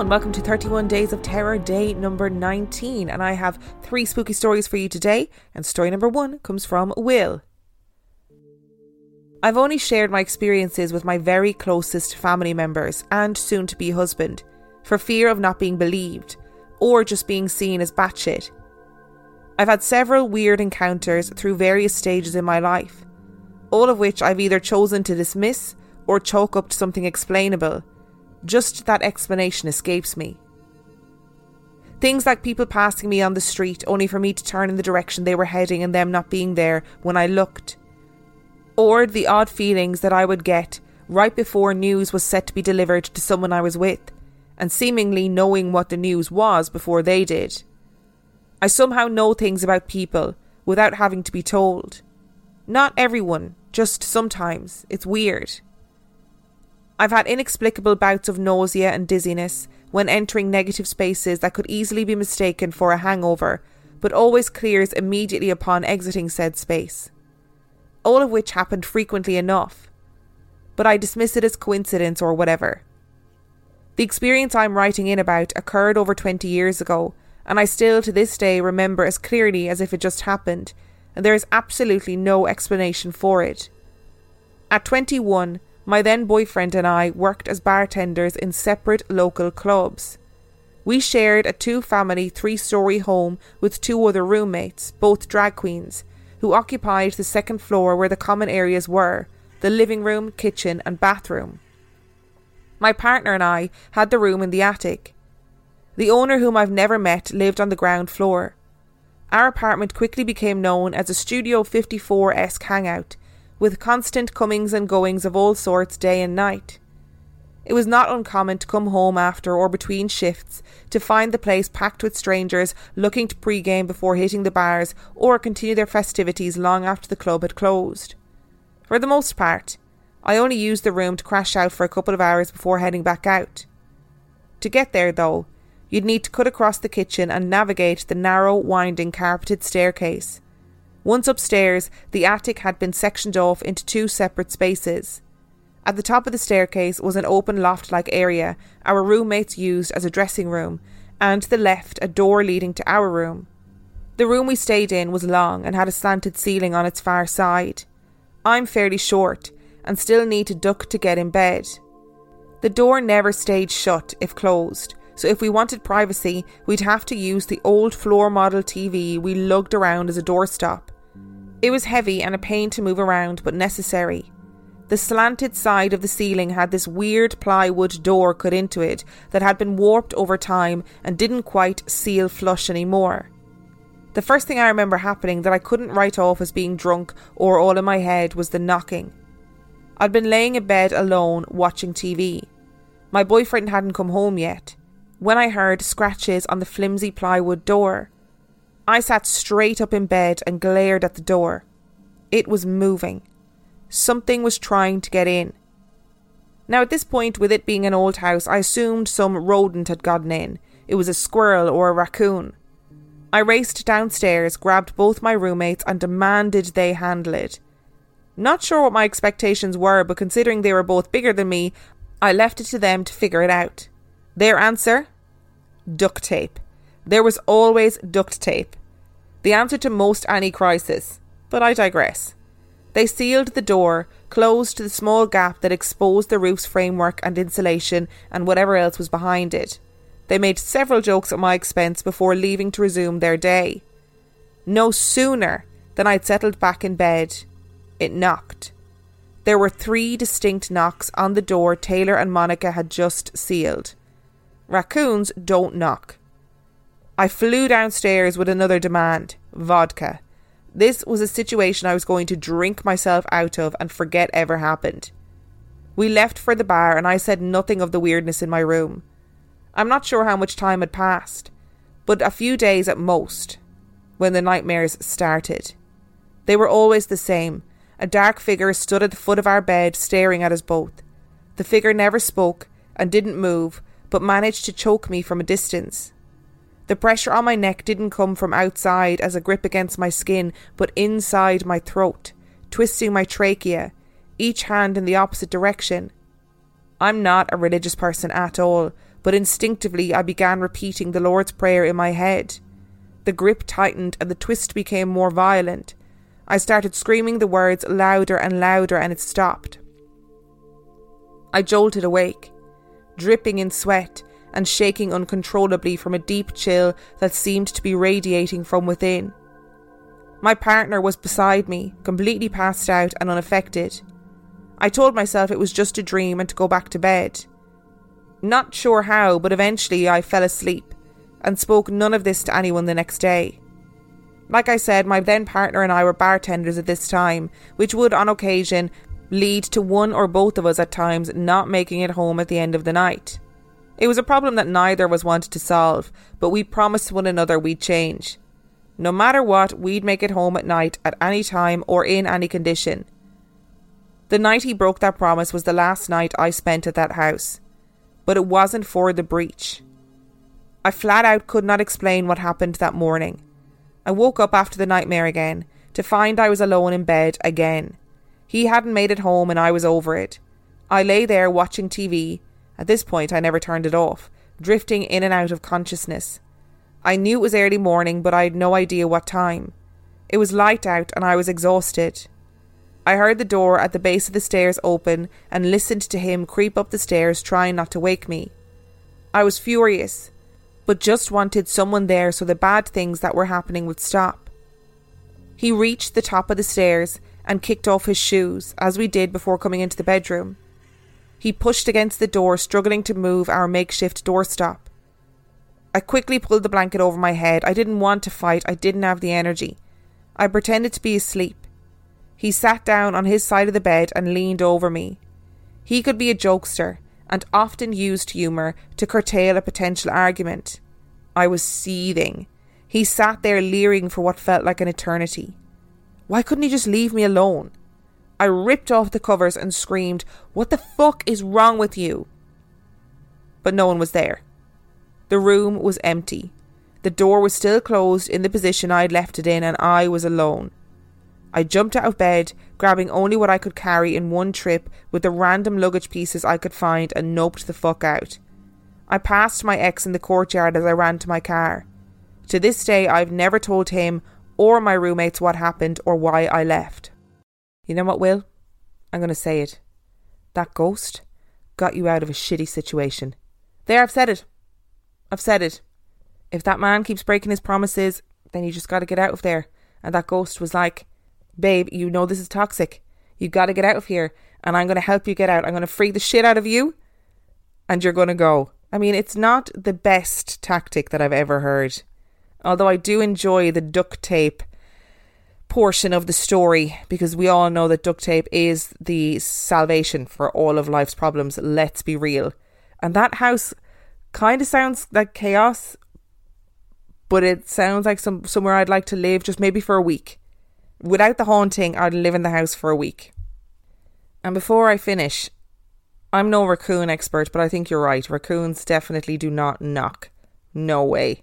And welcome to 31 Days of Terror, day number 19. And I have three spooky stories for you today. And story number one comes from Will. I've only shared my experiences with my very closest family members and soon to be husband for fear of not being believed or just being seen as batshit. I've had several weird encounters through various stages in my life, all of which I've either chosen to dismiss or chalk up to something explainable just that explanation escapes me. Things like people passing me on the street only for me to turn in the direction they were heading and them not being there when I looked. Or the odd feelings that I would get right before news was set to be delivered to someone I was with, and seemingly knowing what the news was before they did. I somehow know things about people without having to be told. Not everyone, just sometimes. It's weird. I've had inexplicable bouts of nausea and dizziness when entering negative spaces that could easily be mistaken for a hangover, but always clears immediately upon exiting said space. All of which happened frequently enough, but I dismiss it as coincidence or whatever. The experience I'm writing in about occurred over 20 years ago, and I still to this day remember as clearly as if it just happened, and there is absolutely no explanation for it. At 21, my then boyfriend and I worked as bartenders in separate local clubs. We shared a two family, three story home with two other roommates, both drag queens, who occupied the second floor where the common areas were the living room, kitchen, and bathroom. My partner and I had the room in the attic. The owner, whom I've never met, lived on the ground floor. Our apartment quickly became known as a Studio 54 esque hangout, with constant comings and goings of all sorts day and night. It was not uncommon to come home after or between shifts to find the place packed with strangers looking to pre-game before hitting the bars or continue their festivities long after the club had closed. For the most part, I only used the room to crash out for a couple of hours before heading back out. To get there, though, you'd need to cut across the kitchen and navigate the narrow, winding, carpeted staircase. Once upstairs, the attic had been sectioned off into two separate spaces. At the top of the staircase was an open loft like area our roommates used as a dressing room, and to the left, a door leading to our room. The room we stayed in was long and had a slanted ceiling on its far side. I'm fairly short and still need to duck to get in bed. The door never stayed shut if closed, so if we wanted privacy, we'd have to use the old floor model TV we lugged around as a doorstop. It was heavy and a pain to move around, but necessary. The slanted side of the ceiling had this weird plywood door cut into it that had been warped over time and didn't quite seal flush anymore. The first thing I remember happening that I couldn't write off as being drunk or all in my head was the knocking. I'd been laying in bed alone watching TV. My boyfriend hadn't come home yet when I heard scratches on the flimsy plywood door. I sat straight up in bed and glared at the door. It was moving. Something was trying to get in. Now, at this point, with it being an old house, I assumed some rodent had gotten in. It was a squirrel or a raccoon. I raced downstairs, grabbed both my roommates, and demanded they handle it. Not sure what my expectations were, but considering they were both bigger than me, I left it to them to figure it out. Their answer? Duct tape. There was always duct tape. The answer to most any crisis. But I digress. They sealed the door, closed the small gap that exposed the roof's framework and insulation and whatever else was behind it. They made several jokes at my expense before leaving to resume their day. No sooner than I'd settled back in bed, it knocked. There were three distinct knocks on the door Taylor and Monica had just sealed. Raccoons don't knock. I flew downstairs with another demand vodka. This was a situation I was going to drink myself out of and forget ever happened. We left for the bar, and I said nothing of the weirdness in my room. I'm not sure how much time had passed, but a few days at most, when the nightmares started. They were always the same. A dark figure stood at the foot of our bed, staring at us both. The figure never spoke and didn't move, but managed to choke me from a distance. The pressure on my neck didn't come from outside as a grip against my skin, but inside my throat, twisting my trachea, each hand in the opposite direction. I'm not a religious person at all, but instinctively I began repeating the Lord's Prayer in my head. The grip tightened and the twist became more violent. I started screaming the words louder and louder, and it stopped. I jolted awake, dripping in sweat and shaking uncontrollably from a deep chill that seemed to be radiating from within. My partner was beside me, completely passed out and unaffected. I told myself it was just a dream and to go back to bed. Not sure how, but eventually I fell asleep and spoke none of this to anyone the next day. Like I said, my then partner and I were bartenders at this time, which would on occasion lead to one or both of us at times not making it home at the end of the night. It was a problem that neither of us wanted to solve, but we promised one another we'd change. No matter what, we'd make it home at night at any time or in any condition. The night he broke that promise was the last night I spent at that house, but it wasn't for the breach. I flat out could not explain what happened that morning. I woke up after the nightmare again to find I was alone in bed again. He hadn't made it home and I was over it. I lay there watching TV at this point, I never turned it off, drifting in and out of consciousness. I knew it was early morning, but I had no idea what time. It was light out and I was exhausted. I heard the door at the base of the stairs open and listened to him creep up the stairs, trying not to wake me. I was furious, but just wanted someone there so the bad things that were happening would stop. He reached the top of the stairs and kicked off his shoes, as we did before coming into the bedroom. He pushed against the door, struggling to move our makeshift doorstop. I quickly pulled the blanket over my head. I didn't want to fight, I didn't have the energy. I pretended to be asleep. He sat down on his side of the bed and leaned over me. He could be a jokester and often used humour to curtail a potential argument. I was seething. He sat there leering for what felt like an eternity. Why couldn't he just leave me alone? I ripped off the covers and screamed, What the fuck is wrong with you? But no one was there. The room was empty. The door was still closed in the position I had left it in, and I was alone. I jumped out of bed, grabbing only what I could carry in one trip with the random luggage pieces I could find, and noped the fuck out. I passed my ex in the courtyard as I ran to my car. To this day, I've never told him or my roommates what happened or why I left. You know what, Will? I'm going to say it. That ghost got you out of a shitty situation. There, I've said it. I've said it. If that man keeps breaking his promises, then you just got to get out of there. And that ghost was like, Babe, you know this is toxic. You got to get out of here. And I'm going to help you get out. I'm going to free the shit out of you. And you're going to go. I mean, it's not the best tactic that I've ever heard. Although I do enjoy the duct tape portion of the story because we all know that duct tape is the salvation for all of life's problems. Let's be real. And that house kind of sounds like chaos, but it sounds like some somewhere I'd like to live just maybe for a week. Without the haunting, I'd live in the house for a week. And before I finish, I'm no raccoon expert, but I think you're right. Raccoons definitely do not knock. No way.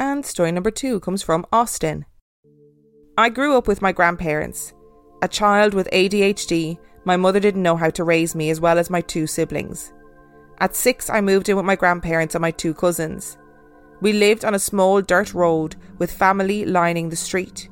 And story number two comes from Austin. I grew up with my grandparents. A child with ADHD, my mother didn't know how to raise me as well as my two siblings. At six, I moved in with my grandparents and my two cousins. We lived on a small dirt road with family lining the street.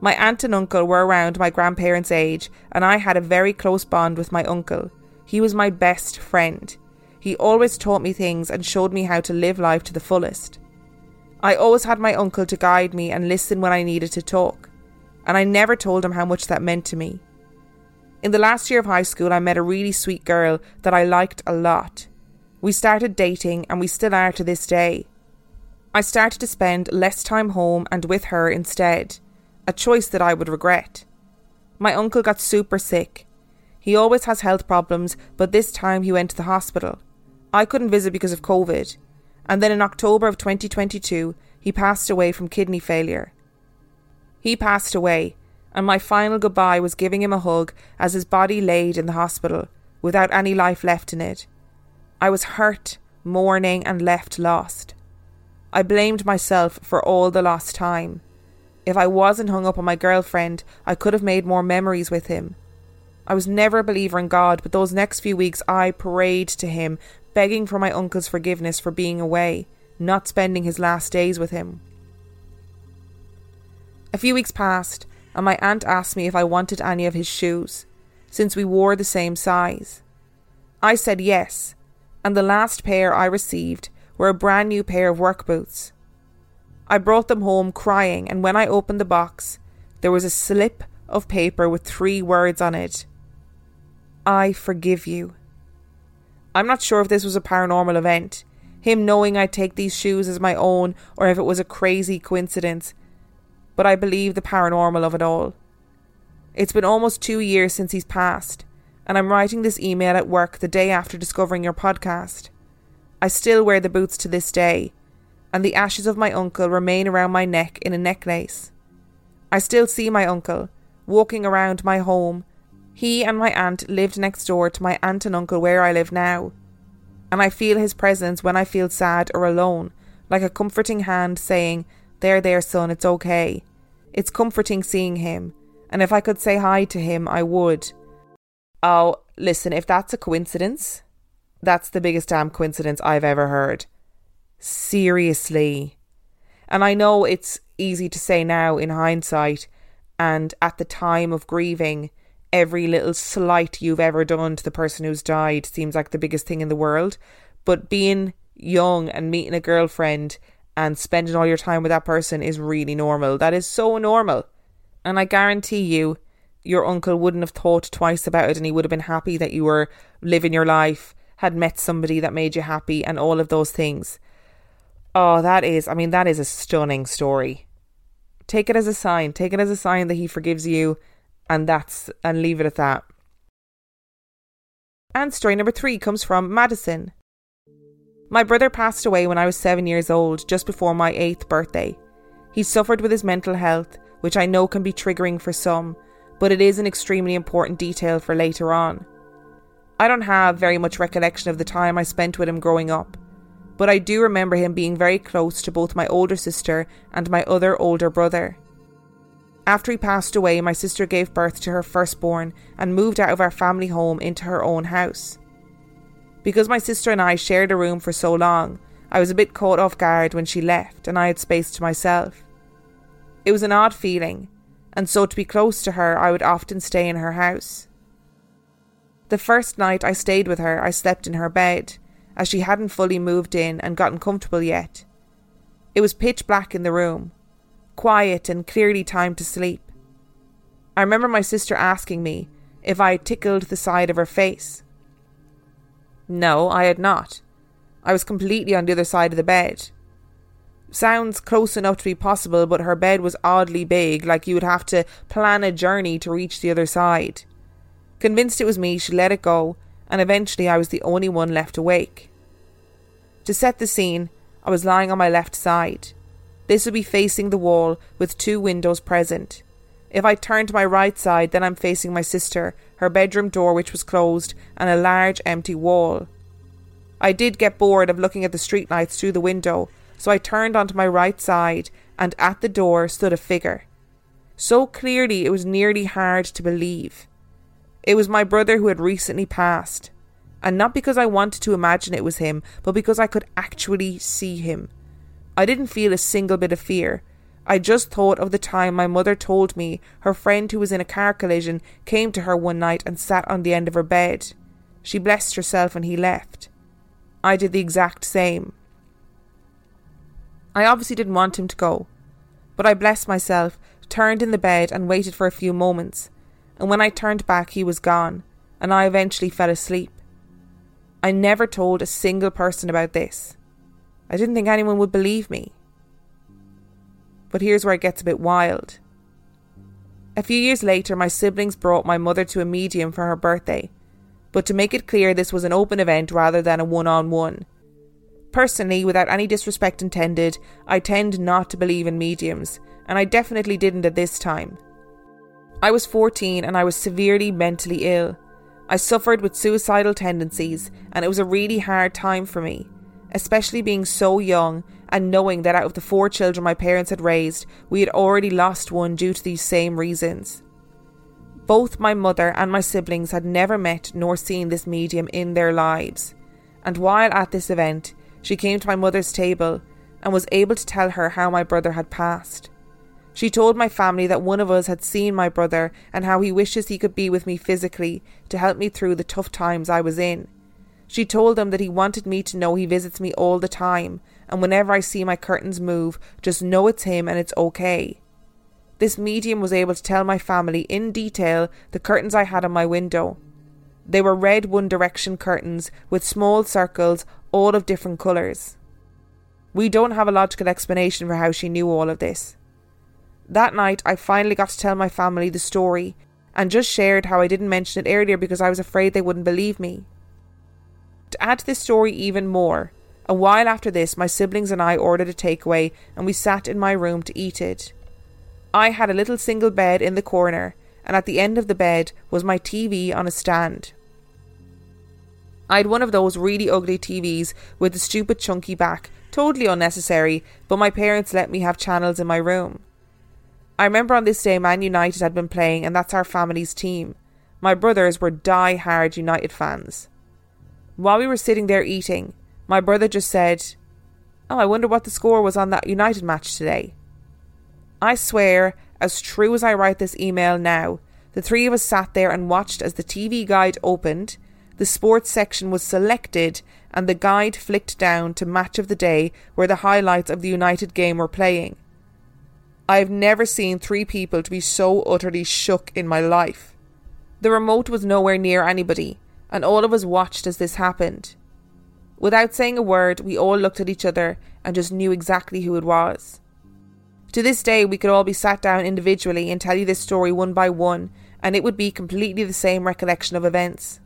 My aunt and uncle were around my grandparents' age, and I had a very close bond with my uncle. He was my best friend. He always taught me things and showed me how to live life to the fullest. I always had my uncle to guide me and listen when I needed to talk, and I never told him how much that meant to me. In the last year of high school, I met a really sweet girl that I liked a lot. We started dating, and we still are to this day. I started to spend less time home and with her instead, a choice that I would regret. My uncle got super sick. He always has health problems, but this time he went to the hospital. I couldn't visit because of COVID, and then in October of 2022, he passed away from kidney failure. He passed away, and my final goodbye was giving him a hug as his body laid in the hospital, without any life left in it. I was hurt, mourning, and left lost. I blamed myself for all the lost time. If I wasn't hung up on my girlfriend, I could have made more memories with him. I was never a believer in God, but those next few weeks I prayed to him, begging for my uncle's forgiveness for being away, not spending his last days with him. A few weeks passed, and my aunt asked me if I wanted any of his shoes, since we wore the same size. I said yes, and the last pair I received were a brand new pair of work boots. I brought them home crying, and when I opened the box, there was a slip of paper with three words on it I forgive you. I'm not sure if this was a paranormal event, him knowing I'd take these shoes as my own, or if it was a crazy coincidence, but I believe the paranormal of it all. It's been almost two years since he's passed, and I'm writing this email at work the day after discovering your podcast. I still wear the boots to this day, and the ashes of my uncle remain around my neck in a necklace. I still see my uncle walking around my home. He and my aunt lived next door to my aunt and uncle where I live now, and I feel his presence when I feel sad or alone, like a comforting hand saying, There, there, son, it's okay. It's comforting seeing him, and if I could say hi to him, I would. Oh, listen, if that's a coincidence, that's the biggest damn coincidence I've ever heard. Seriously. And I know it's easy to say now in hindsight, and at the time of grieving, every little slight you've ever done to the person who's died seems like the biggest thing in the world. But being young and meeting a girlfriend and spending all your time with that person is really normal. That is so normal. And I guarantee you, your uncle wouldn't have thought twice about it and he would have been happy that you were living your life had met somebody that made you happy and all of those things. Oh, that is, I mean, that is a stunning story. Take it as a sign. Take it as a sign that he forgives you and that's, and leave it at that. And story number three comes from Madison. My brother passed away when I was seven years old, just before my eighth birthday. He suffered with his mental health, which I know can be triggering for some, but it is an extremely important detail for later on. I don't have very much recollection of the time I spent with him growing up, but I do remember him being very close to both my older sister and my other older brother. After he passed away, my sister gave birth to her firstborn and moved out of our family home into her own house. Because my sister and I shared a room for so long, I was a bit caught off guard when she left and I had space to myself. It was an odd feeling, and so to be close to her, I would often stay in her house. The first night I stayed with her, I slept in her bed, as she hadn't fully moved in and gotten comfortable yet. It was pitch black in the room, quiet and clearly time to sleep. I remember my sister asking me if I had tickled the side of her face. No, I had not. I was completely on the other side of the bed. Sounds close enough to be possible, but her bed was oddly big, like you would have to plan a journey to reach the other side. Convinced it was me, she let it go, and eventually I was the only one left awake. To set the scene, I was lying on my left side. This would be facing the wall with two windows present. If I turn to my right side, then I'm facing my sister, her bedroom door, which was closed, and a large empty wall. I did get bored of looking at the streetlights through the window, so I turned onto my right side, and at the door stood a figure. So clearly it was nearly hard to believe. It was my brother who had recently passed, and not because I wanted to imagine it was him, but because I could actually see him. I didn't feel a single bit of fear. I just thought of the time my mother told me her friend who was in a car collision came to her one night and sat on the end of her bed. She blessed herself and he left. I did the exact same. I obviously didn't want him to go, but I blessed myself, turned in the bed, and waited for a few moments. And when I turned back, he was gone, and I eventually fell asleep. I never told a single person about this. I didn't think anyone would believe me. But here's where it gets a bit wild. A few years later, my siblings brought my mother to a medium for her birthday, but to make it clear, this was an open event rather than a one on one. Personally, without any disrespect intended, I tend not to believe in mediums, and I definitely didn't at this time. I was 14 and I was severely mentally ill. I suffered with suicidal tendencies, and it was a really hard time for me especially being so young and knowing that out of the four children my parents had raised, we had already lost one due to these same reasons. Both my mother and my siblings had never met nor seen this medium in their lives, and while at this event, she came to my mother's table and was able to tell her how my brother had passed. She told my family that one of us had seen my brother and how he wishes he could be with me physically to help me through the tough times I was in. She told them that he wanted me to know he visits me all the time, and whenever I see my curtains move, just know it's him and it's okay. This medium was able to tell my family in detail the curtains I had on my window. They were red One Direction curtains with small circles, all of different colours. We don't have a logical explanation for how she knew all of this. That night, I finally got to tell my family the story and just shared how I didn't mention it earlier because I was afraid they wouldn't believe me. To add to this story even more, a while after this, my siblings and I ordered a takeaway and we sat in my room to eat it. I had a little single bed in the corner, and at the end of the bed was my TV on a stand. I had one of those really ugly TVs with the stupid chunky back, totally unnecessary, but my parents let me have channels in my room. I remember on this day Man United had been playing, and that's our family's team. My brothers were die hard United fans. While we were sitting there eating, my brother just said, Oh, I wonder what the score was on that United match today. I swear, as true as I write this email now, the three of us sat there and watched as the TV guide opened, the sports section was selected, and the guide flicked down to match of the day where the highlights of the United game were playing. I have never seen three people to be so utterly shook in my life. The remote was nowhere near anybody, and all of us watched as this happened. Without saying a word, we all looked at each other and just knew exactly who it was. To this day, we could all be sat down individually and tell you this story one by one, and it would be completely the same recollection of events.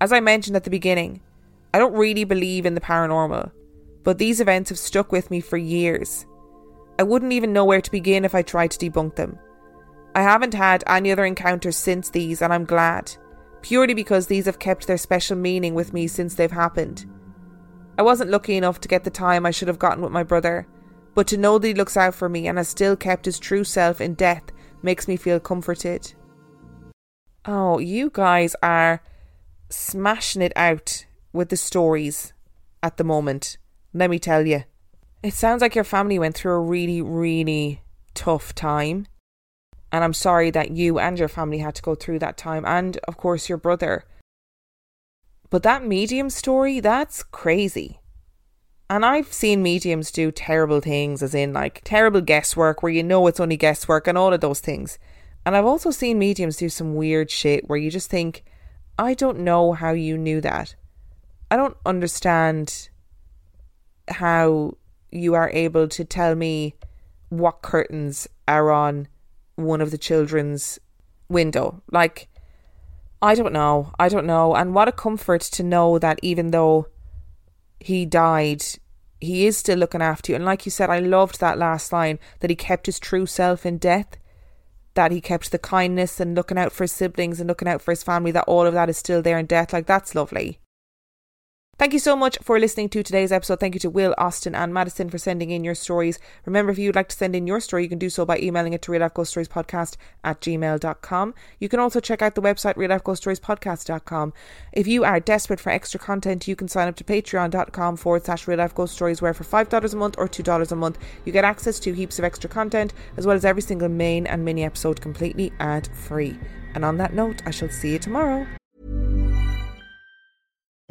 As I mentioned at the beginning, I don't really believe in the paranormal, but these events have stuck with me for years. I wouldn't even know where to begin if I tried to debunk them. I haven't had any other encounters since these, and I'm glad purely because these have kept their special meaning with me since they've happened. I wasn't lucky enough to get the time I should have gotten with my brother, but to know that he looks out for me and has still kept his true self in death makes me feel comforted. Oh, you guys are smashing it out with the stories at the moment, let me tell you. It sounds like your family went through a really, really tough time. And I'm sorry that you and your family had to go through that time, and of course, your brother. But that medium story, that's crazy. And I've seen mediums do terrible things, as in like terrible guesswork where you know it's only guesswork and all of those things. And I've also seen mediums do some weird shit where you just think, I don't know how you knew that. I don't understand how you are able to tell me what curtains are on one of the children's window. Like, I don't know. I don't know. And what a comfort to know that even though he died, he is still looking after you. And like you said, I loved that last line that he kept his true self in death, that he kept the kindness and looking out for his siblings and looking out for his family, that all of that is still there in death. Like, that's lovely. Thank you so much for listening to today's episode. Thank you to Will, Austin, and Madison for sending in your stories. Remember, if you'd like to send in your story, you can do so by emailing it to real life ghost stories podcast at gmail.com. You can also check out the website real life ghost stories podcast.com. If you are desperate for extra content, you can sign up to patreon.com forward slash real life ghost stories, where for $5 a month or $2 a month, you get access to heaps of extra content, as well as every single main and mini episode completely ad free. And on that note, I shall see you tomorrow.